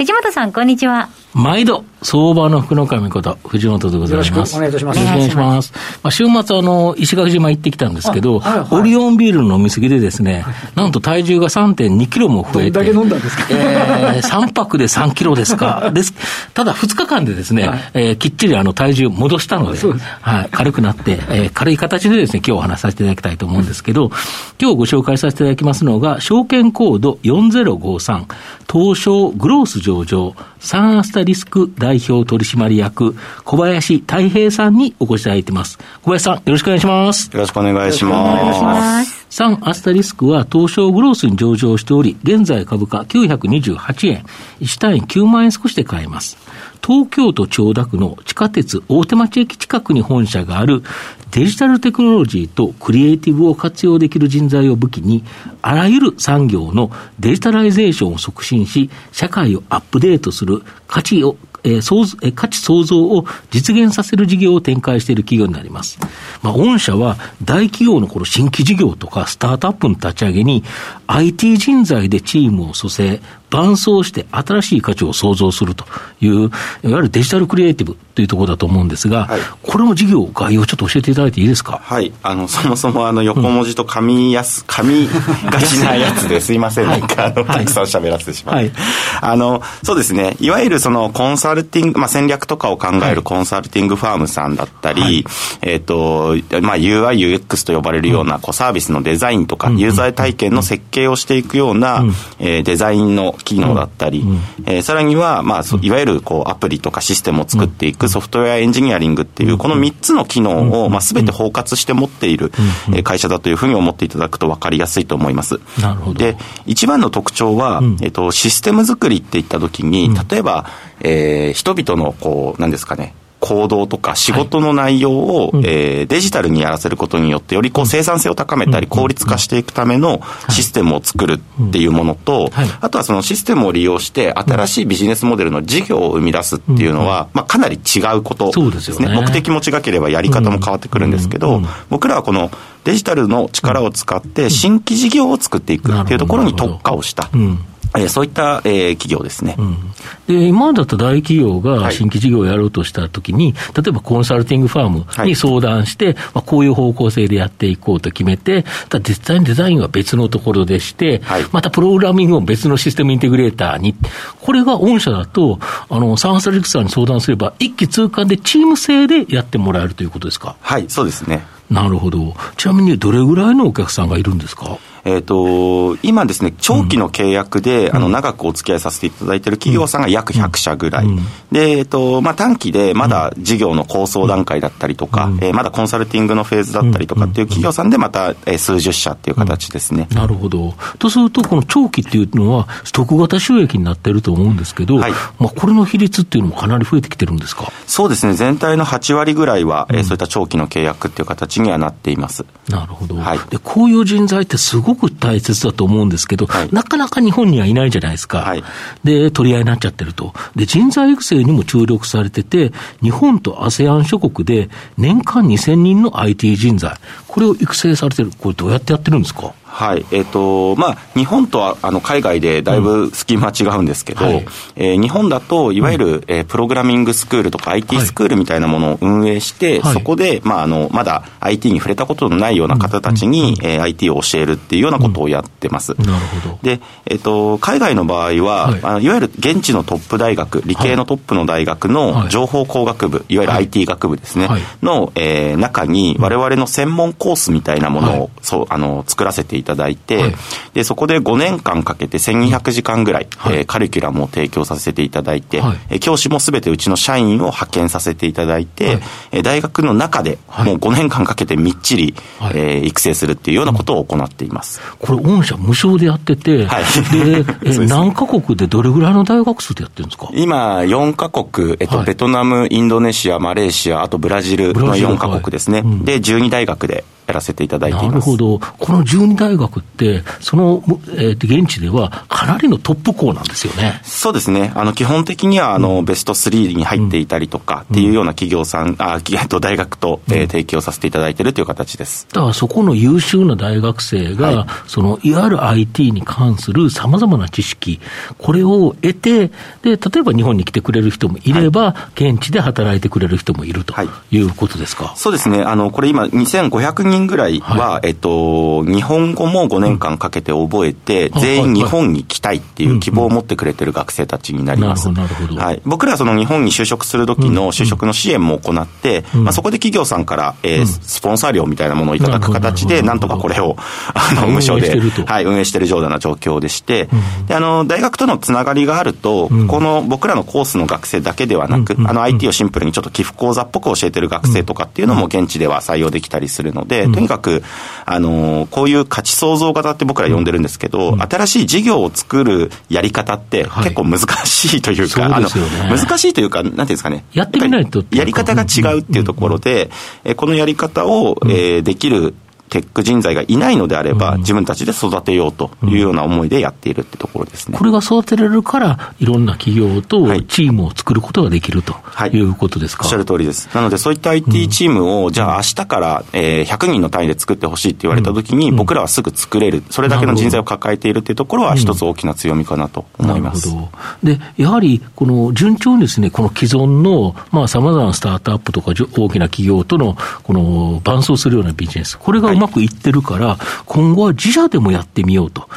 藤本さんこんにちは毎度相場の福の神こと、藤本でございます。よろしくお願いいたします。よろしくお願いします。まあ、週末、あの、石垣島行ってきたんですけど、はいはい、オリオンビールの飲み過ぎでですね、なんと体重が3.2キロも増えて。どんだけ飲んだんですか？えー、3泊で3キロですか？です。ただ、2日間でですね、はい、えー、きっちりあの、体重戻したので、はい、軽くなって、えー、軽い形でですね、今日お話しさせていただきたいと思うんですけど、今日ご紹介させていただきますのが、証券コード4053、東証グロース上場、サンアスタリスク代表取締役、小林太平さんにお越しいただいています。小林さん、よろしくお願いします。よろしくお願いします。サンアスタリスクは東証グロースに上場しており、現在株価928円、1単位9万円少しで買えます。東京都千代田区の地下鉄大手町駅近くに本社があるデジタルテクノロジーとクリエイティブを活用できる人材を武器に、あらゆる産業のデジタライゼーションを促進し、社会をアップデートする価値をえー創えー、価値創造を実現させる事業を展開している企業になります。まあ、御社は大企業のこの新規事業とかスタートアップの立ち上げに IT 人材でチームを組成、伴走して新しい価値を創造するという、いわゆるデジタルクリエイティブというところだと思うんですが、はい、これも事業概要ちょっと教えていただいていいですか？はい。あの、そもそもあの横文字と噛みやす、噛みがちなやつです。いません。なんかあの、たくさん喋らせてしまって。はい、あの、そうですね。いわゆるそのコンサルティング、まあ戦略とかを考えるコンサルティングファームさんだったり、はい、えっ、と、まあ UI、UX と呼ばれるようなこうサービスのデザインとか、ユーザー体験の設計をしていくような、えデザインの機能だったり、り、えー、さらには、まあ、いわゆるこうアプリとかシステムを作っていくソフトウェアエンジニアリングっていう、この3つの機能を、まあ、全て包括して持っている会社だというふうに思っていただくと分かりやすいと思います。なるほど。で、一番の特徴は、えっと、システム作りっていったときに、例えば、えー、人々の、こう、なんですかね、行動とか仕事の内容を、はい、えー、デジタルにやらせることによってよりこう生産性を高めたり効率化していくためのシステムを作るっていうものと、はい、あとはそのシステムを利用して新しいビジネスモデルの事業を生み出すっていうのは、まあ、かなり違うことですね、ね、目的も違ければやり方も変わってくるんですけど、僕らはこのデジタルの力を使って新規事業を作っていくっていうところに特化をした。えー、そういった、えー、企業ですね、うん、で今だと大企業が新規事業をやろうとしたときに、はい、例えばコンサルティングファームに相談して、はい、まあ、こういう方向性でやっていこうと決めて、ただ実際にデザインは別のところでして、はい、またプログラミングを別のシステムインテグレーターに、これが御社だと、あのサンサリクさんに相談すれば、一気通貫でチーム制でやってもらえるということですか？はい、そうですね。なるほど。ちなみにどれぐらいのお客さんがいるんですか？えーと、今ですね、長期の契約で、うん、あの長くお付き合いさせていただいている企業さんが約100社ぐらい、うん、でえーとまあ、短期でまだ事業の構想段階だったりとか、うん、えー、まだコンサルティングのフェーズだったりとかっていう企業さんで、また、えー、数十社っていう形ですね、なるほど。とすると、この長期っていうのは、ストック型収益になってると思うんですけど、はい、まあ、これの比率っていうのもかなり増えてきてるんですか？そうですね、全体の8割ぐらいは、えー、そういった長期の契約っていう形にはなっています。なるほど、はい、でこういう人材ってすごく大切だだと思うんですけど、はい、なかなか日本にはいないじゃないですか。はい、で、取り合いになっちゃってると。で、人材育成にも注力されてて、日本と ASEAN 諸国で年間2000人の IT 人材、これを育成されてる。これどうやってやってるんですか？はい、えっ、ー、と、まあ、日本とは、あの、海外でだいぶ隙間違うんですけど、うんはい、えー、日本だと、いわゆる、うん、えー、プログラミングスクールとか IT スクールみたいなものを運営して、はい、そこで、まあ、あの、まだ IT に触れたことのないような方たちに、うん、えー、IT を教えるっていうようなことをやってます。なるほど。で、えっ、ー、と、海外の場合は、はい、あのいわゆる現地のトップ大学、理系のトップの大学の情報工学部、いわゆる IT 学部ですね、の、えー、中に、我々の専門コースみたいなものを、そう、あの、作らせていただいて、はい、で、そこで5年間かけて1200時間ぐらい、はい、えー、カリキュラムを提供させていただいて、はい、教師もすべてうちの社員を派遣させていただいて、はい、大学の中でもう5年間かけてみっちり、はい、えー、育成するっていうようなことを行っています。これ、御社無償でやってて、はい、で、え 何カ国でどれぐらいの大学数でやってるんですか？今、4カ国、えっと、ベトナム、インドネシア、マレーシア、あとブラジルの4カ国ですね。うん、で、12大学でやらせていただいています。なるほど。この12大学って、その、えー、現地ではかなりのトップ校なんですよね。そうですね。あの、基本的には、あの、ベスト3に入っていたりとかっていうような企業さん、あ、えっと、大学と、えー、提供させていただいているという形です。だからそこの優秀な大学生が、はい、その、いわゆる IT に関するさまざまな知識、これを得て、で、例えば日本に来てくれる人もいれば、はい、現地で働いてくれる人もいるということですか？そうですね。あの、これ今、2500人ぐらいは、はい、えっと、日本語も5年間かけて覚えて、うん、全員日本に来たいっていう希望を持ってくれてる学生たちになります。なるほど。はい。僕らはその日本に就職する時の就職の支援も行って、うん、まあ、そこで企業さんから、えー、スポンサー料みたいなものをいただく形で、なんとかこれを、あの、無償で、はい、運営しているような状況でして、うん、で、あの、大学とのつながりがあると、この僕らのコースの学生だけではなく、あの、IT をシンプルにちょっと寄付講座っぽく教えてる学生とかっていうのも現地では採用できたりするので、とにかく、あの、こういう価値創造型って僕ら呼んでるんですけど、新しい事業を作るやり方って結構難しいというか、あの、難しいというか、なんていうんですかね。やってみないと。やり方が違うっていうところで、えこのやり方を、えできるテック人材がいないのであれば、うん、自分たちで育てようというような思いでやっているってところですね。これが育てられるから、いろんな企業とチームを作ることができるとい。うことですか、はい、おっしゃる通りです。なので、そういった IT チームを、じゃあ明日から、えー、100人の単位で作ってほしいって言われたときに、僕らはすぐ作れる、それだけの人材を抱えているっていうところは、一つ大きな強みかなと思います。で、やはり、この順調にですね、この既存の、まあ、様々なスタートアップとか大きな企業との、この伴走するようなビジネス、これがうまくいってるから、から、今後は自社でもやってみようと。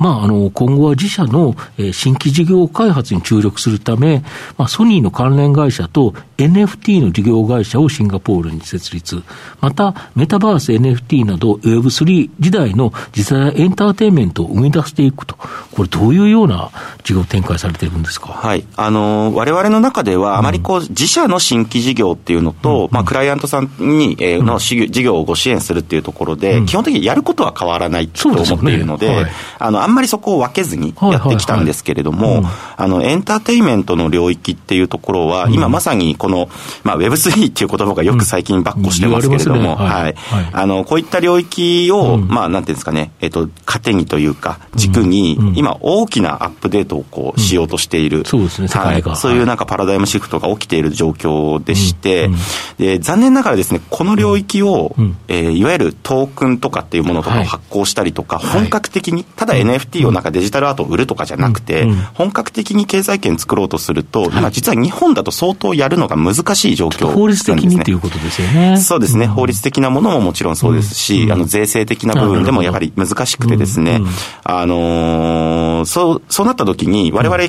まあ、あの、今後は自社の、え新規事業開発に注力するため、まあ、ソニーの関連会社と NFT の事業会社をシンガポールに設立。また、メタバース NFT など Web3 時代の実際エンターテインメントを生み出していくと。これどういうような事業展開されているんですか？はい。あの、我々の中では、あまりこう、自社の新規事業っていうのと、うん、まあ、クライアントさんに、えー、の事業をご支援するっていうところで、うん、基本的にやることは変わらないと思っているので、でね。はい、あの、あんまりそこを分けずにやってきたんですけれども、あの、エンターテインメントの領域っていうところは、今まさにこの、まあ、Web3 っていう言葉がよく最近ばっこしてますけれども、ね、はい、あの、こういった領域を、まあ、なんていうんですかね、えっと、糧にというか、軸に、今、大きなアップデートをこう、しようとしている。そうですね、はい。そういうなんかパラダイムシフトが起きている状況でして、で、残念ながらですね、この領域を、えー、いわゆるトークンとかっていうものとかを発行したりとか、本格的に、ただ NFT をなんかデジタルアートを売るとかじゃなくて、本格的に経済圏作ろうとすると、今実は日本だと相当やるのが難しい状況、ね、法律的にということですよね。そうですね。法律的なものももちろんそうですし、あの、税制的な部分でもやはり難しくてですね、あのそう、そうなった時に、我々、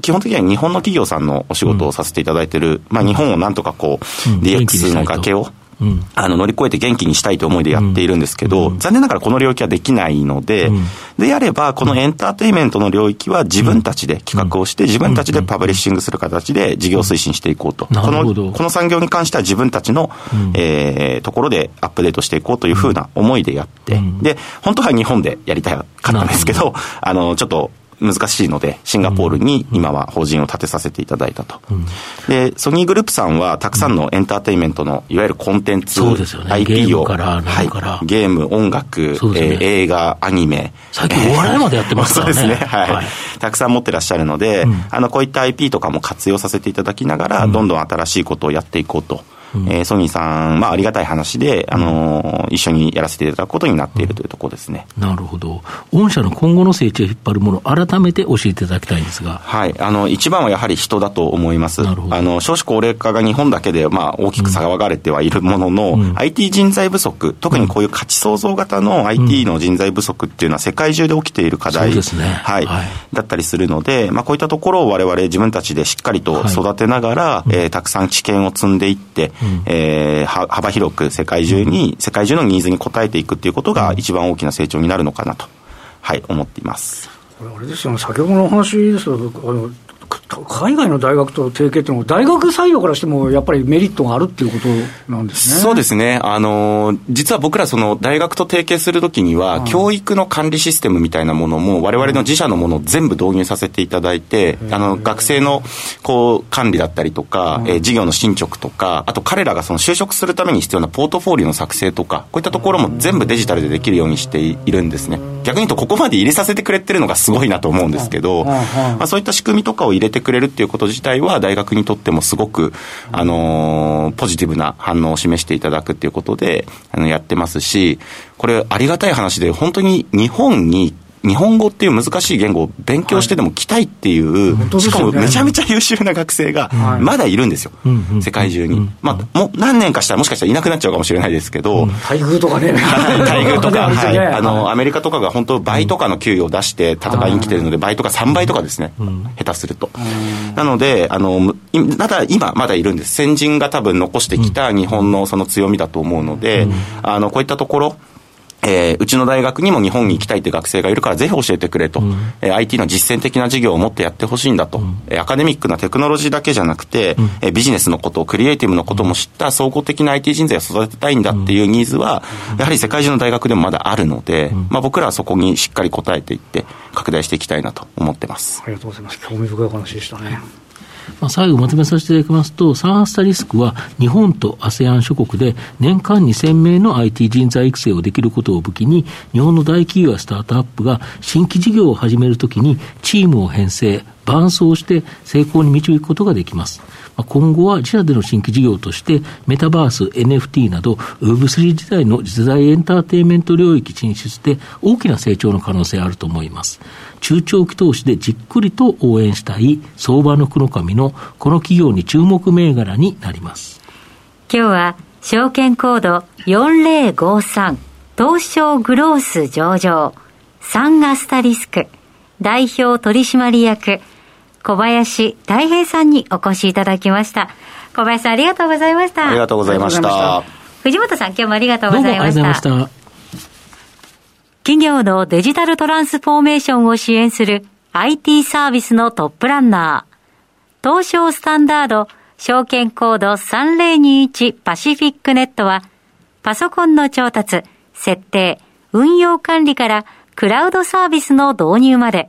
基本的には日本の企業さんのお仕事をさせていただいている、まあ日本をなんとかこう、DX の崖を、うん、あの乗り越えて元気にしたいという思いでやっているんですけど、うん、残念ながらこの領域はできないので、うん、であれば、このエンターテインメントの領域は自分たちで企画をして、自分たちでパブリッシングする形で事業推進していこうと。このこの産業に関しては自分たちの、えー、ところでアップデートしていこうというふうな思いでやって、で、本当は日本でやりたかったんですけど、あの、ちょっと、難しいので、シンガポールに今は法人を立てさせていただいたと。うん、で、ソニーグループさんはたくさんのエンターテインメントの、いわゆるコンテンツ、ね、IP を、はい、ゲーム、音楽、ね、えー、映画、アニメ。最近お笑いまでやってますからね。そうですね、はい、はい。たくさん持ってらっしゃるので、うん、あの、こういった IP とかも活用させていただきながら、どんどん新しいことをやっていこうと。うん、えー、ソニーさん、まあ、ありがたい話で、あのー、一緒にやらせていただくことになっているというところですね。なるほど。御社の今後の成長を引っ張るもの、改めて教えていただきたいんですが。はい。あの、一番はやはり人だと思います。なるほど。あの、少子高齢化が日本だけで、まあ、大きく騒がれてはいるものの、うん、IT 人材不足、特にこういう価値創造型の IT の人材不足っていうのは世界中で起きている課題、うん、ですね。はい。はい、だったりするので、まあ、こういったところを我々自分たちでしっかりと育てながら、はい、えー、たくさん知見を積んでいって、うん、えー、幅広く世界中に、世界中のニーズに応えていくっていうことが一番大きな成長になるのかなと、はい、思っています。これあれですよね、先ほどの話ですけど、あの海外の大学と提携っていうのは、大学採用からしてもやっぱりメリットがあるっていうことなんですね。そうですね、あの実は僕ら、その大学と提携するときには、はい、教育の管理システムみたいなものも、われわれの自社のものを全部導入させていただいて、あの学生のこう管理だったりとか、えー、事業の進捗とか、あと彼らがその就職するために必要なポートフォリオの作成とか、こういったところも全部デジタルでできるようにしているんですね。逆に言うと、ここまで入れさせてくれてるのがすごいなと思うんですけど、まあ、そういった仕組みとかを入れてくれるっていうこと自体は、大学にとってもすごく、あのー、ポジティブな反応を示していただくっていうことで、あの、やってますし、これありがたい話で、本当に日本に日本語っていう難しい言語を勉強してでも来たいっていう、はい、しかもめちゃめちゃ優秀な学生がまだいるんですよ、はい、世界中に、まあ、もう何年かしたらもしかしたらいなくなっちゃうかもしれないですけど、待遇とかね。待遇とか、はい、あのアメリカとかが本当倍とかの給与を出して戦いに来てるので倍とか3倍とかですね、下手すると、なのであのまだ今まだいるんです。先人が多分残してきた日本のその強みだと思うので、あのこういったところえー、うちの大学にも日本に行きたいって学生がいるからぜひ教えてくれと、うん、えー、IT の実践的な授業をもってやってほしいんだと、うん、えー、アカデミックなテクノロジーだけじゃなくて、うん、えー、ビジネスのこと、クリエイティブのことも知った総合的な IT 人材を育てたいんだっていうニーズは、やはり世界中の大学でもまだあるので、まあ、僕らはそこにしっかり応えていって、拡大していきたいなと思ってます。ありがとうございます。興味深い話でしたね。まあ、最後まとめさせていただきますと、サンアスタリスクは日本と ASEAN 諸国で年間2000名の IT 人材育成をできることを武器に、日本の大企業やスタートアップが新規事業を始めるときにチームを編成、伴走して成功に導くことができます。今後は自社での新規事業として、メタバース、NFT など、Web3 時代の実在エンターテインメント領域進出で大きな成長の可能性あると思います。中長期投資でじっくりと応援したい相場の黒髪のこの企業に注目銘柄になります。今日は証券コード4053東証グロース上場サンガスタリスク代表取締役小林大平さんにお越しいただきました。小林さんありがとうございました。ありがとうございました。藤本さん今日もありがとうございました。した企業のデジタルトランスフォーメーションを支援する IT サービスのトップランナー、東証スタンダード証券コード3021パシフィックネットは、パソコンの調達、設定、運用管理からクラウドサービスの導入まで、